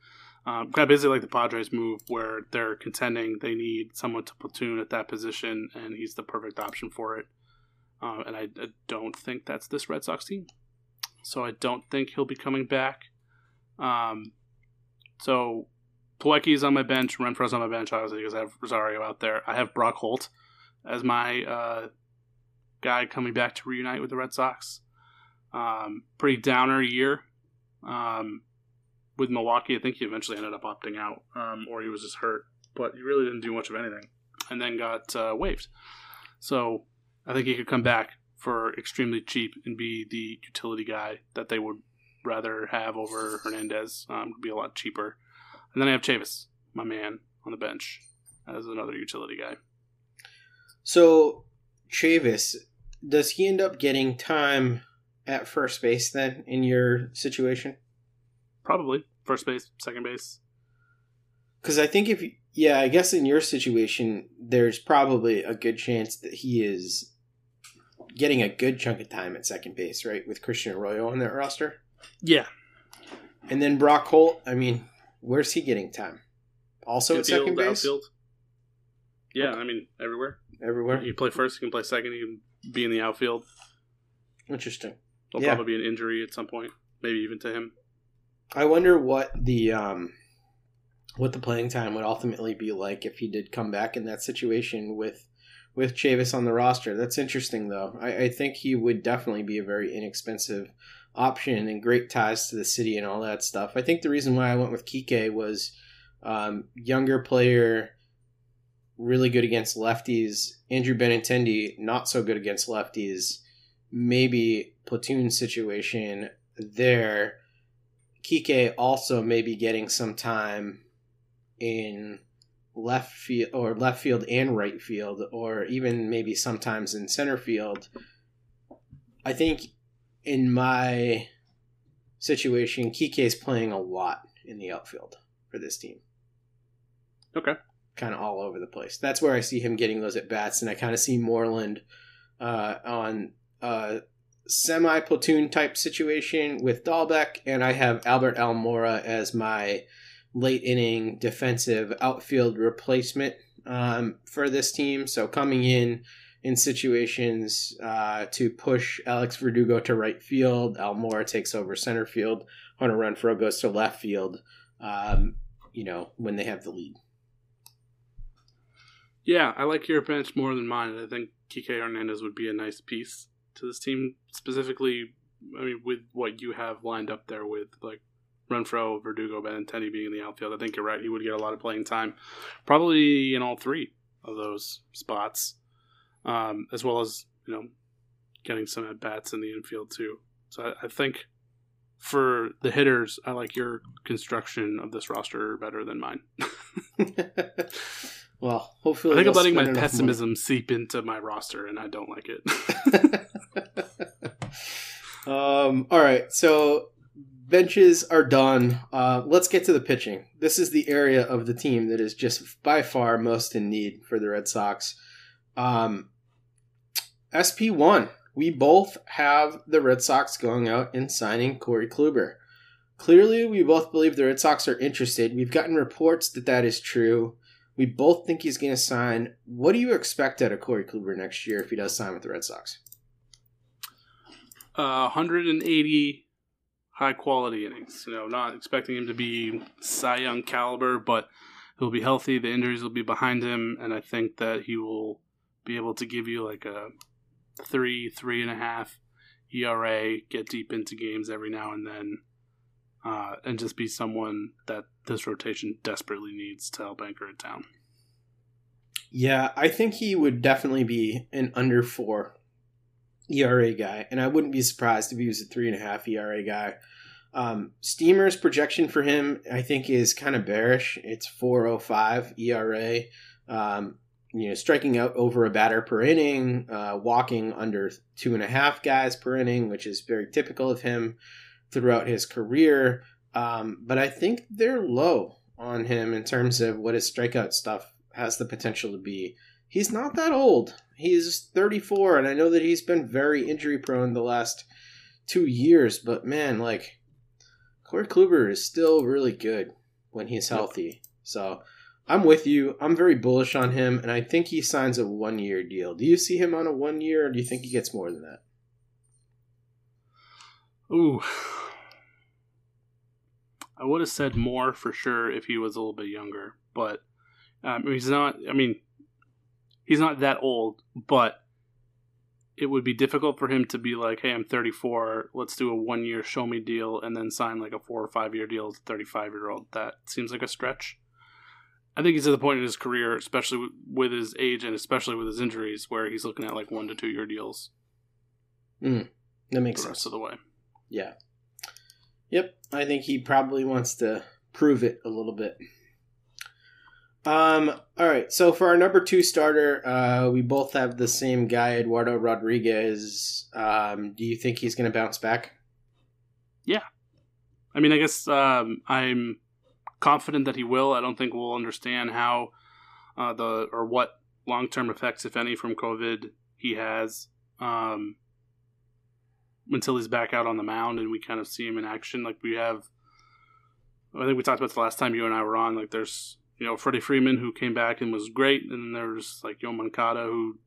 Um, kind of basically like the Padres move where they're contending, they need someone to platoon at that position, and he's the perfect option for it. Uh, and I, I don't think that's this Red Sox team so I don't think he'll be coming back. Um, so is on my bench, Renfroe's on my bench, obviously, because I have Rosario out there. I have Brock Holt as my uh, guy coming back to reunite with the Red Sox. Um, pretty downer year um, with Milwaukee. I think he eventually ended up opting out, um, or he was just hurt, but he really didn't do much of anything, and then got uh, waived. So I think he could come back for extremely cheap and be the utility guy that they would rather have over Hernandez. Um, be a lot cheaper. And then I have Chavis, my man, on the bench as another utility guy. So Chavis, does he end up getting time at first base then in your situation? Probably first base, second base. Because I think if yeah, I guess in your situation, there's probably a good chance that he is getting a good chunk of time at second base, right, with Christian Arroyo on that roster. Yeah. And then Brock Holt, I mean, where's he getting time? Also Infield, at second base? Outfield. Yeah, okay. I mean, everywhere. Everywhere. You play first, you can play second, you can be in the outfield. Interesting. There'll yeah. probably be an injury at some point, maybe even to him. I wonder what the um, what the playing time would ultimately be like if he did come back in that situation with with Chavis on the roster. That's interesting, though. I, I, think he would definitely be a very inexpensive option and great ties to the city and all that stuff. I think the reason why I went with Kike was um, younger player, really good against lefties. Andrew Benintendi, not so good against lefties. Maybe platoon situation there. Kike also maybe getting some time in left field or left field and right field or even maybe sometimes in center field i think in my situation Kike is playing a lot in the outfield for this team. Okay. Kind of all over the place. That's where i see him getting those at bats and i kind of see moreland uh, on a semi platoon type situation with Dalbec, and I have Albert Almora as my late inning defensive outfield replacement um, for this team. So coming in in situations uh, to push Alex Verdugo to right field, Almora takes over center field, Hunter Renfroe goes to left field. Um, you know when they have the lead. Yeah, I like your bench more than mine. I think Kike Hernandez would be a nice piece to this team, specifically. I mean, with what you have lined up there with like Renfroe, Verdugo, Benintendi being in the outfield. I think you're right. He would get a lot of playing time, probably in all three of those spots, um, as well as you know getting some at bats in the infield too. So I, I, think for the hitters, I like your construction of this roster better than mine. well, hopefully, I think I'm letting my pessimism money. seep into my roster, and I don't like it. um. All right. So benches are done. Uh, let's get to the pitching. This is the area of the team that is just by far most in need for the Red Sox. Um, SP1, we both have the Red Sox going out and signing Corey Kluber. Clearly, we both believe the Red Sox are interested. We've gotten reports that that is true. We both think he's going to sign. What do you expect out of Corey Kluber next year if he does sign with the Red Sox? Uh, 180 high quality innings. You know, not expecting him to be Cy Young caliber, but he'll be healthy. The injuries will be behind him, and I think that he will be able to give you like a three, three and a half ERA, get deep into games every now and then, uh, and just be someone that this rotation desperately needs to help anchor it down. Yeah, I think he would definitely be an under four ERA guy, and I wouldn't be surprised if he was a three and a half ERA guy. Um, Steamer's projection for him, I think, is kind of bearish. It's 4.05 ERA. Um, you know, striking out over a batter per inning, uh, walking under two and a half guys per inning, which is very typical of him. throughout his career, um, but I think they're low on him in terms of what his strikeout stuff has the potential to be. He's not that old. He's 34, and I know that he's been very injury prone the last two years, but man, like, Corey Kluber is still really good when he's healthy. So I'm with you. I'm very bullish on him, and I think he signs a one year deal. Do you see him on a one year, or do you think he gets more than that? Ooh. I would have said more for sure if he was a little bit younger, but um, he's not. I mean, he's not that old, but it would be difficult for him to be like, "Hey, I'm 34. Let's do a one year show me deal, and then sign like a four or five year deal to 35 year old." That seems like a stretch. I think he's at the point in his career, especially with his age and especially with his injuries, where he's looking at like one to two year deals. Mm, that makes the sense. rest of the way. Yeah. Yep. I think he probably wants to prove it a little bit. Um. All right. So for our number two starter, uh, we both have the same guy, Eduardo Rodriguez. Um, do you think he's going to bounce back? Yeah. I mean, I guess um, I'm confident that he will. I don't think we'll understand how uh, the or what long term effects, if any, from COVID he has um, until he's back out on the mound and we kind of see him in action. Like we have, I think we talked about the last time you and I were on. Like there's you know Freddie Freeman who came back and was great, and then there's like Yo Moncada who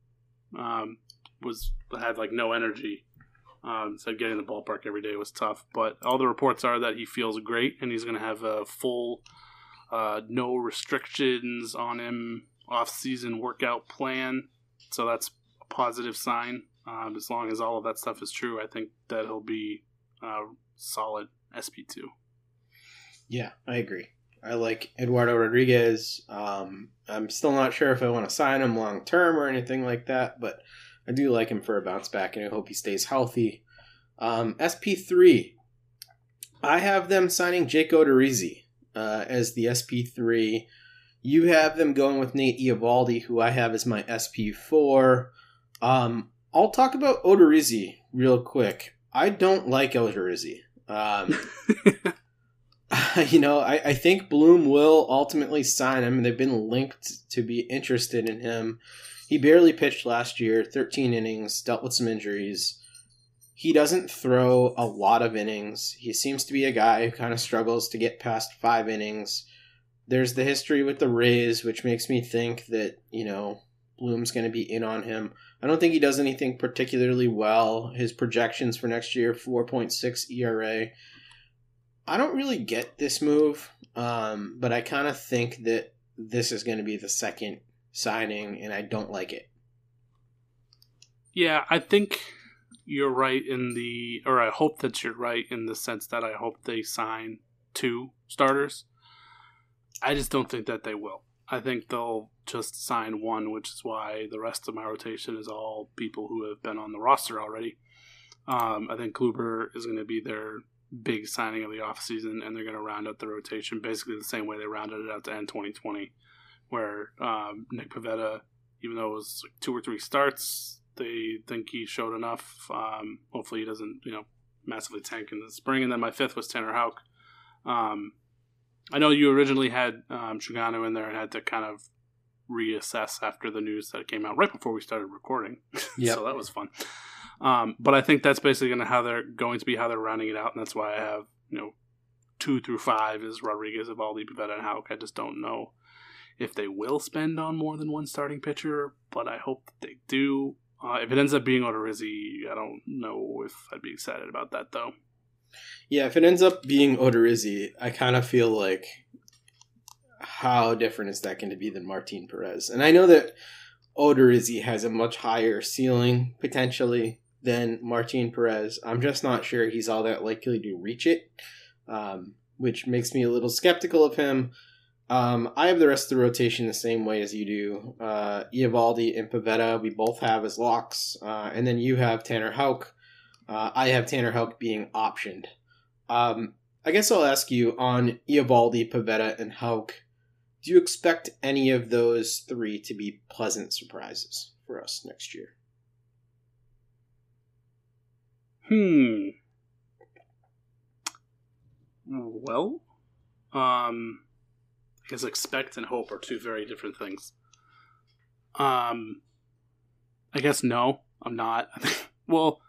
um, was had like no energy. Um, so getting the ballpark every day was tough, but all the reports are that he feels great and he's going to have a full, uh, no restrictions on him off-season workout plan. So that's a positive sign. Um, as long as all of that stuff is true, I think that he'll be uh, solid SP two. Yeah, I agree. I like Eduardo Rodriguez. Um, I'm still not sure if I want to sign him long term or anything like that, but I do like him for a bounce back, and I hope he stays healthy. Um, SP3, I have them signing Jake Odorizzi uh, as the SP3. You have them going with Nate Eovaldi, who I have as my SP4. Um, I'll talk about Odorizzi real quick. I don't like Odorizzi. Um, you know, I, I think Bloom will ultimately sign him. They've been linked to be interested in him. He barely pitched last year, 13 innings, dealt with some injuries. He doesn't throw a lot of innings. He seems to be a guy who kind of struggles to get past five innings. There's the history with the Rays, which makes me think that, you know, Bloom's going to be in on him. I don't think he does anything particularly well. His projections for next year 4.6 ERA. I don't really get this move, um, but I kind of think that this is going to be the second signing, and I don't like it. Yeah, I think you're right in the, or I hope that you're right in the sense that I hope they sign two starters. I just don't think that they will. I think they'll just sign one, which is why the rest of my rotation is all people who have been on the roster already. Um, I think Kluber is going to be their big signing of the offseason, and they're going to round out the rotation basically the same way they rounded it out to end 2020, where um, Nick Pivetta, even though it was like two or three starts, they think he showed enough. Um, hopefully, he doesn't, you know, massively tank in the spring. And then my fifth was Tanner Houck. Um, I know you originally had um, Sugano in there and had to kind of reassess after the news that came out right before we started recording. Yep. so that was fun. Um, but I think that's basically going to how they're going to be how they're rounding it out, and that's why I have you know two through five is Rodriguez, Eovaldi, Pivetta, and Houck. I just don't know if they will spend on more than one starting pitcher, but I hope that they do. Uh, if it ends up being Odorizzi, I don't know if I'd be excited about that though. Yeah, if it ends up being Odorizzi, I kind of feel like how different is that going to be than Martin Perez? And I know that Odorizzi has a much higher ceiling potentially than Martin Perez. I'm just not sure he's all that likely to reach it, um, which makes me a little skeptical of him. Um, I have the rest of the rotation the same way as you do. Uh, Eovaldi and Pivetta, we both have as locks. Uh, and then you have Tanner Houck. Uh, I have Tanner Houck being optioned. Um, I guess I'll ask you on Eovaldi, Pivetta, and Houck. Do you expect any of those three to be pleasant surprises for us next year? Hmm. Well, um, I guess expect and hope are two very different things. Um, I guess no, I'm not. well,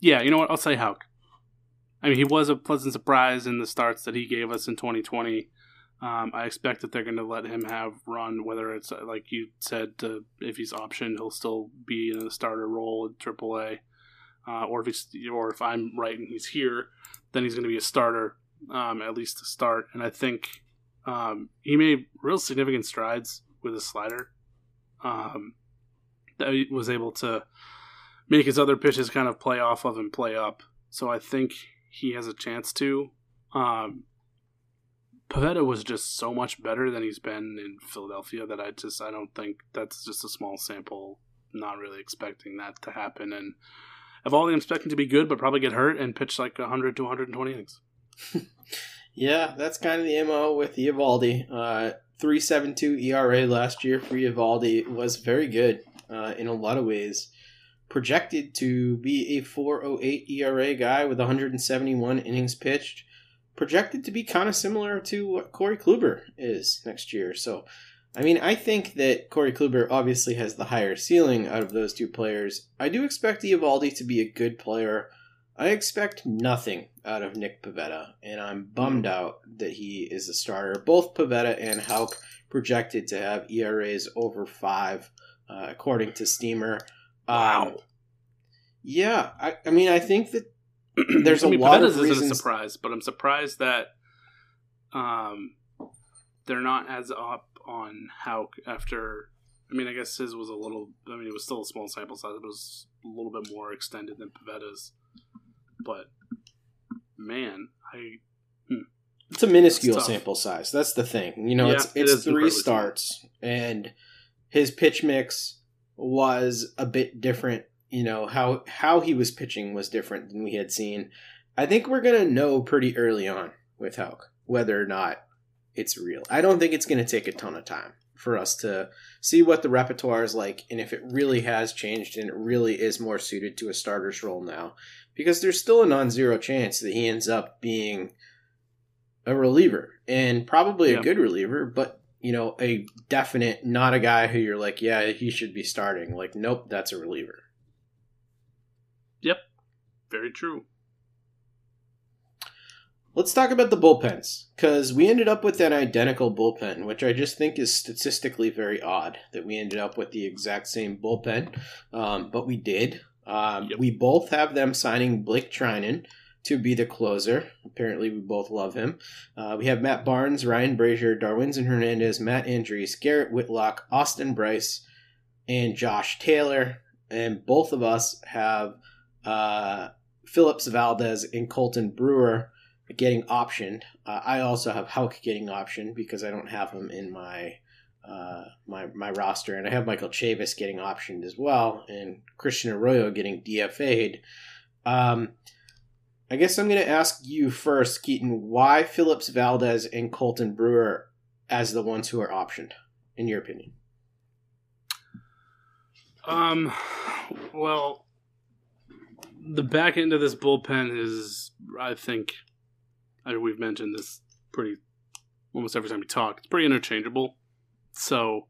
yeah, you know what? I'll say Houck. I mean, he was a pleasant surprise in the starts that he gave us in 2020. Um, I expect that they're going to let him have run, whether it's uh, like you said, to, if he's optioned, he'll still be in a starter role at AAA, uh, or if he's, or if I'm right and he's here, then he's going to be a starter um, at least to start. And I think um, he made real significant strides with his slider. Um, that he was able to make his other pitches kind of play off of and play up. So I think he has a chance to. Um, Pivetta was just so much better than he's been in Philadelphia that I just I don't think that's just a small sample. Not really expecting that to happen, and I'm expecting to be good, but probably get hurt and pitch like 100 to 120 innings. yeah, that's kind of the mo with Eovaldi. Uh, 3.72 ERA last year for Eovaldi was very good uh, in a lot of ways. Projected to be a 4.08 ERA guy with 171 innings pitched projected to be kind of similar to what Corey Kluber is next year. So, I mean, I think that Corey Kluber obviously has the higher ceiling out of those two players. I do expect Eovaldi to be a good player. I expect nothing out of Nick Pivetta, and I'm bummed out that he is a starter. Both Pivetta and Houck projected to have ERAs over five, uh, according to Steamer. Um, wow. Yeah, I, I mean, I think that there's I mean, a lot Pivetta's of reasons. isn't a surprise, but I'm surprised that um, they're not as up on Houck after. I mean, I guess his was a little. I mean, it was still a small sample size. It was a little bit more extended than Pivetta's, but man, I. Hmm. It's a minuscule sample size. That's the thing. You know, Yeah, it's it's is three starts, and his pitch mix was a bit different. You know how how he was pitching was different than we had seen. I think we're gonna know pretty early on with Houck whether or not it's real. I don't think it's gonna take a ton of time for us to see what the repertoire is like and if it really has changed and it really is more suited to a starter's role now. Because there's still a non-zero chance that he ends up being a reliever and probably a good reliever, but you know, a definite not a guy who you're like, yeah, he should be starting. Like, nope, that's a reliever. Yep, very true. Let's talk about the bullpens because we ended up with an identical bullpen, which I just think is statistically very odd that we ended up with the exact same bullpen, um, but we did. Um, We both have them signing Blake Treinen to be the closer. Apparently, we both love him. Uh, we have Matt Barnes, Ryan Brasier, Darwinzon Hernandez, Matt Andriese, Garrett Whitlock, Austin Brice, and Josh Taylor. And both of us have uh, Phillips Valdez and Colten Brewer getting optioned. Uh, I also have Houck getting optioned because I don't have him in my uh, my my roster, and I have Michael Chavis getting optioned as well, and Christian Arroyo getting DFA'd. Um, I guess I'm going to ask you first, Keaton, why Phillips Valdez and Colten Brewer as the ones who are optioned, in your opinion? Um, well, the back end of this bullpen is, I think, I, we've mentioned this pretty almost every time we talk. It's pretty interchangeable. So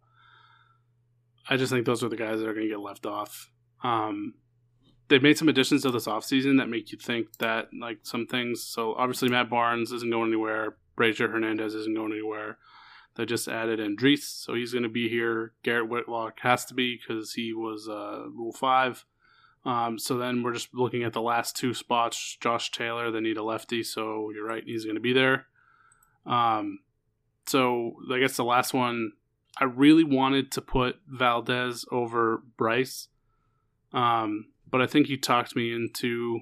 I just think those are the guys that are going to get left off. Um, they've made some additions to this offseason that make you think that, like, some things. So obviously, Matt Barnes isn't going anywhere. Brasier Hernandez isn't going anywhere. They just added Andriese, so he's going to be here. Garrett Whitlock has to be because he was uh, Rule 5. Um, so then we're just looking at the last two spots. Josh Taylor, they need a lefty, so you're right, he's going to be there. Um, so I guess the last one, I really wanted to put Valdez over Brice, um, but I think you talked me into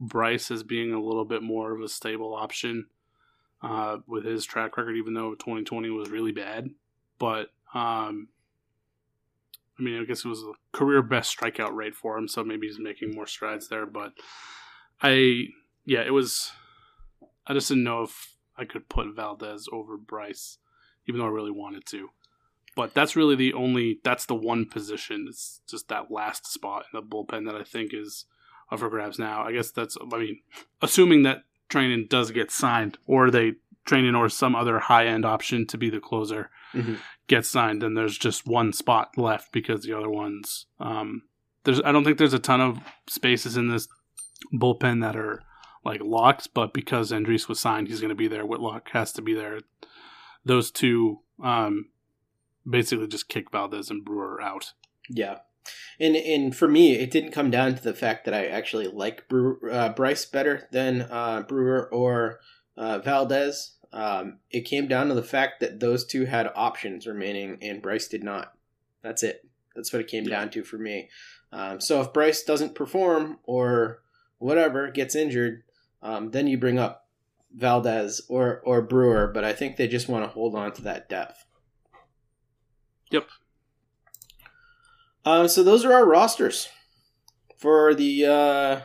Brice as being a little bit more of a stable option uh, with his track record, even though 2020 was really bad. But um, I mean, I guess it was a career best strikeout rate for him, so maybe he's making more strides there. But I, yeah, it was. I just didn't know if I could put Valdez over Brice, even though I really wanted to. But that's really the only. That's the one position. It's just that last spot in the bullpen that I think is up for grabs now. I guess that's I mean, assuming that Treinen does get signed, or they Treinen or some other high end option to be the closer Mhm. gets signed, then there's just one spot left because the other ones um, there's I don't think there's a ton of spaces in this bullpen that are like locked, but because Andriese was signed, he's going to be there. Whitlock has to be there. Those two um, basically just kick Valdez and Brewer out. Yeah. And and for me, it didn't come down to the fact that I actually like Brewer, uh, Brice better than uh, Brewer or uh, Valdez. Um, it came down to the fact that those two had options remaining, and Brice did not. That's it. That's what it came down to for me. Um, so if Brice doesn't perform or whatever gets injured, um, then you bring up Valdez or or Brewer. But I think they just want to hold on to that depth. Yep. Um, so those are our rosters for the uh,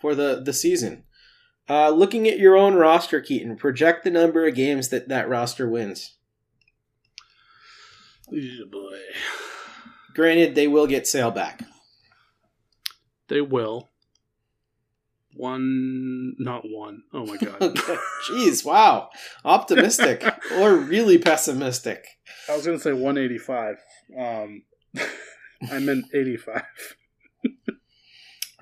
for the the season. Uh, looking at your own roster, Keaton, project the number of games that that roster wins. Oh boy. Granted, they will get Sale back. They will. One, not one. Oh my god. Okay. Jeez, wow, optimistic or really pessimistic. I was gonna say 185. Um, I meant 85.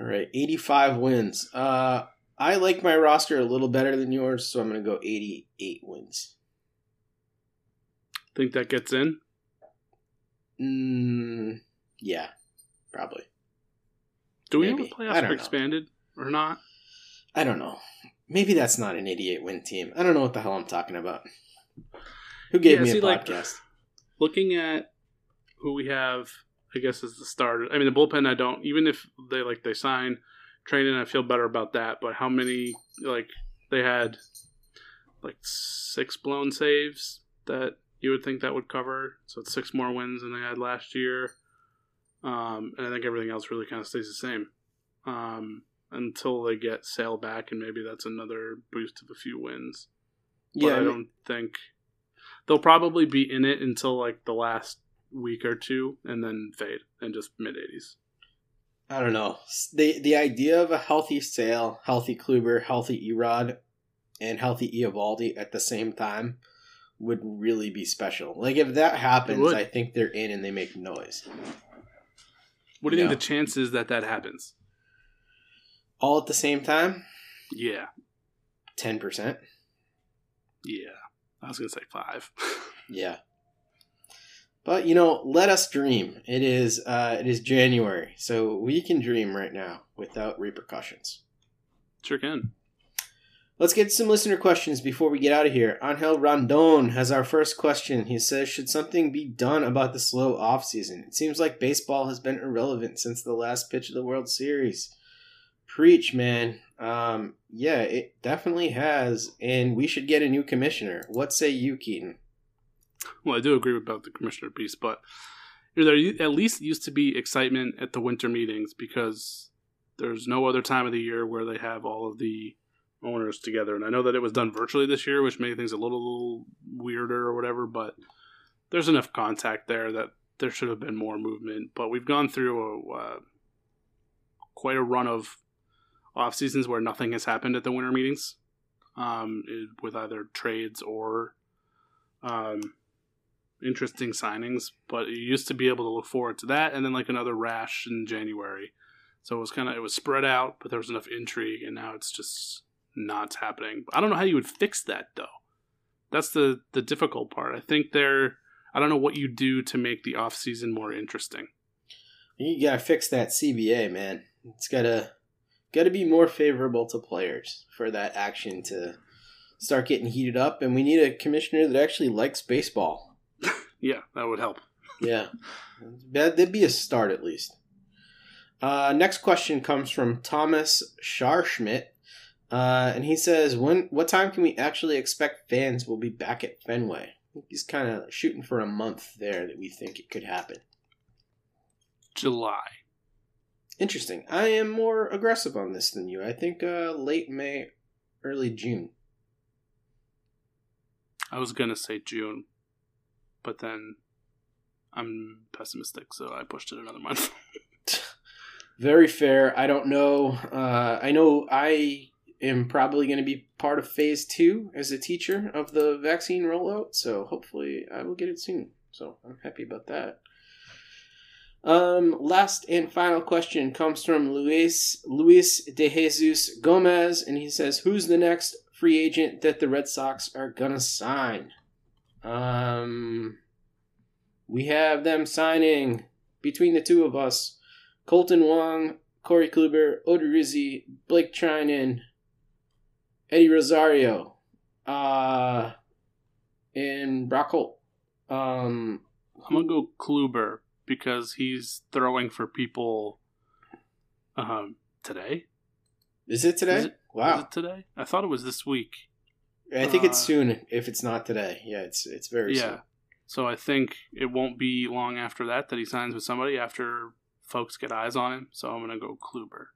All right, eighty-five wins. Uh, I like my roster a little better than yours, so I'm going to go eighty-eight wins. Think that gets in? Mm, yeah, probably. Do we Maybe. have a I playoffs don't know. expanded or not? I don't know. Maybe that's not an 88 win team. I don't know what the hell I'm talking about. Who gave Yeah, me see, a like- podcast? Looking at who we have, I guess as the starter. I mean, the bullpen. I don't. Even if they like they sign Treinen, I feel better about that. But how many like they had like six blown saves that you would think that would cover. So it's six more wins than they had last year. Um, and I think everything else really kind of stays the same um, until they get Sale back, and maybe that's another boost of a few wins. But Yeah, I I mean- don't think they'll probably be in it until like the last week or two, and then fade and just mid eighties. I don't know. The the idea of a healthy Sale, healthy Kluber, healthy Erod, and healthy Eovaldi at the same time would really be special. Like if that happens. I think they're in and they make noise. What do you Yeah. think the chances that that happens? All at the same time, Yeah, ten percent. yeah. I was gonna say five. Yeah. But you know, let us dream. It is uh it is January, so we can dream right now without repercussions. sure can. Let's get some listener questions before we get out of here. Angel Rondon has our first question. He says, Should something be done about the slow off season? It seems like baseball has been irrelevant since the last pitch of the World Series. Preach, man. Um, yeah, it definitely has, and we should get a new commissioner. What say you, Keaton? Well, I do agree about the commissioner piece, but there at least used to be excitement at the winter meetings because there's no other time of the year where they have all of the owners together. And I know that it was done virtually this year, which made things a little little weirder or whatever, but there's enough contact there that there should have been more movement. But we've gone through a, uh, quite a run of off seasons where nothing has happened at the winter meetings um, with either trades or um, interesting signings, but you used to be able to look forward to that, and then like another rash in January. So it was kind of it was spread out, but there was enough intrigue, and now it's just not happening. I don't know how you would fix that though. That's the the difficult part. I think there. I don't know what you do to make the off season more interesting. You gotta fix that CBA, man. It's gotta gotta be more favorable to players for that action to start getting heated up, and we need a commissioner that actually likes baseball. Yeah, that would help. Yeah, that that'd be a start at least. Uh, next question comes from Thomas Scharschmidt, uh, and he says, "When what time can we actually expect fans will be back at Fenway?" He's kind of shooting for a month there that we think it could happen. July. Interesting. I am more aggressive on this than you. I think uh, late May, early June. I was gonna say June, but then I'm pessimistic, so I pushed it another month. Very fair. I don't know. Uh, I know I am probably going to be part of phase two as a teacher of the vaccine rollout. So hopefully I will get it soon. So I'm happy about that. Um, last and final question comes from Luis Luis de Jesus Gomez, and he says, "Who's the next free agent that the Red Sox are gonna sign?" Um, we have them signing between the two of us: Kolten Wong, Corey Kluber, Odorizzi, Blake Treinen, Eddie Rosario, uh, and Brock Holt. Um, I'm gonna go Kluber because he's throwing for people um, today. Is it today? Is it, wow. Is it today? I thought it was this week. I think it's Uh, soon. If it's not today, yeah, it's it's very yeah. soon. So I think it won't be long after that that he signs with somebody after folks get eyes on him. So I'm gonna go Kluber.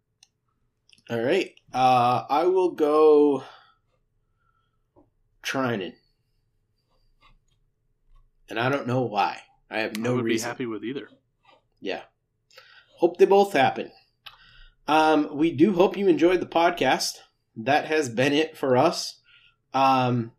All right. Uh, I will go Treinen. And I don't know why. I have no I would reason. be happy with either. Yeah. Hope they both happen. Um, we do hope you enjoyed the podcast. That has been it for us. Um,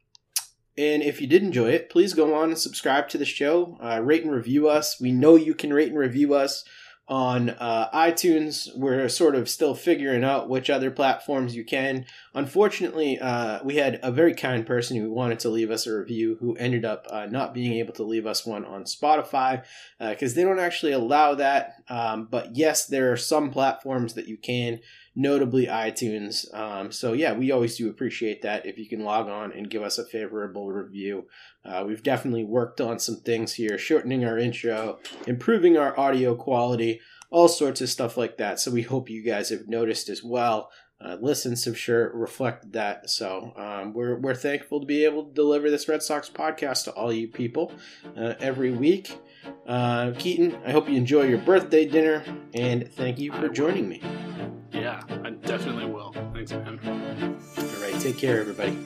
and if you did enjoy it, please go on and subscribe to the show. Uh, rate and review us. We know you can rate and review us on uh, iTunes. We're sort of still figuring out which other platforms you can. Unfortunately, uh, we had a very kind person who wanted to leave us a review who ended up uh, not being able to leave us one on Spotify because they don't actually allow that. Um, but yes, there are some platforms that you can, notably iTunes. Um, so yeah, we always do appreciate that if you can log on and give us a favorable review. Uh, we've definitely worked on some things here, shortening our intro, improving our audio quality, all sorts of stuff like that. So we hope you guys have noticed as well. Uh, listens have sure reflected that. So um, we're, we're thankful to be able to deliver this Red Sox podcast to all you people uh, every week. Uh, Keaton, I hope you enjoy your birthday dinner, and thank you for joining me. Yeah, I definitely will. Thanks, man. All right, take care, everybody.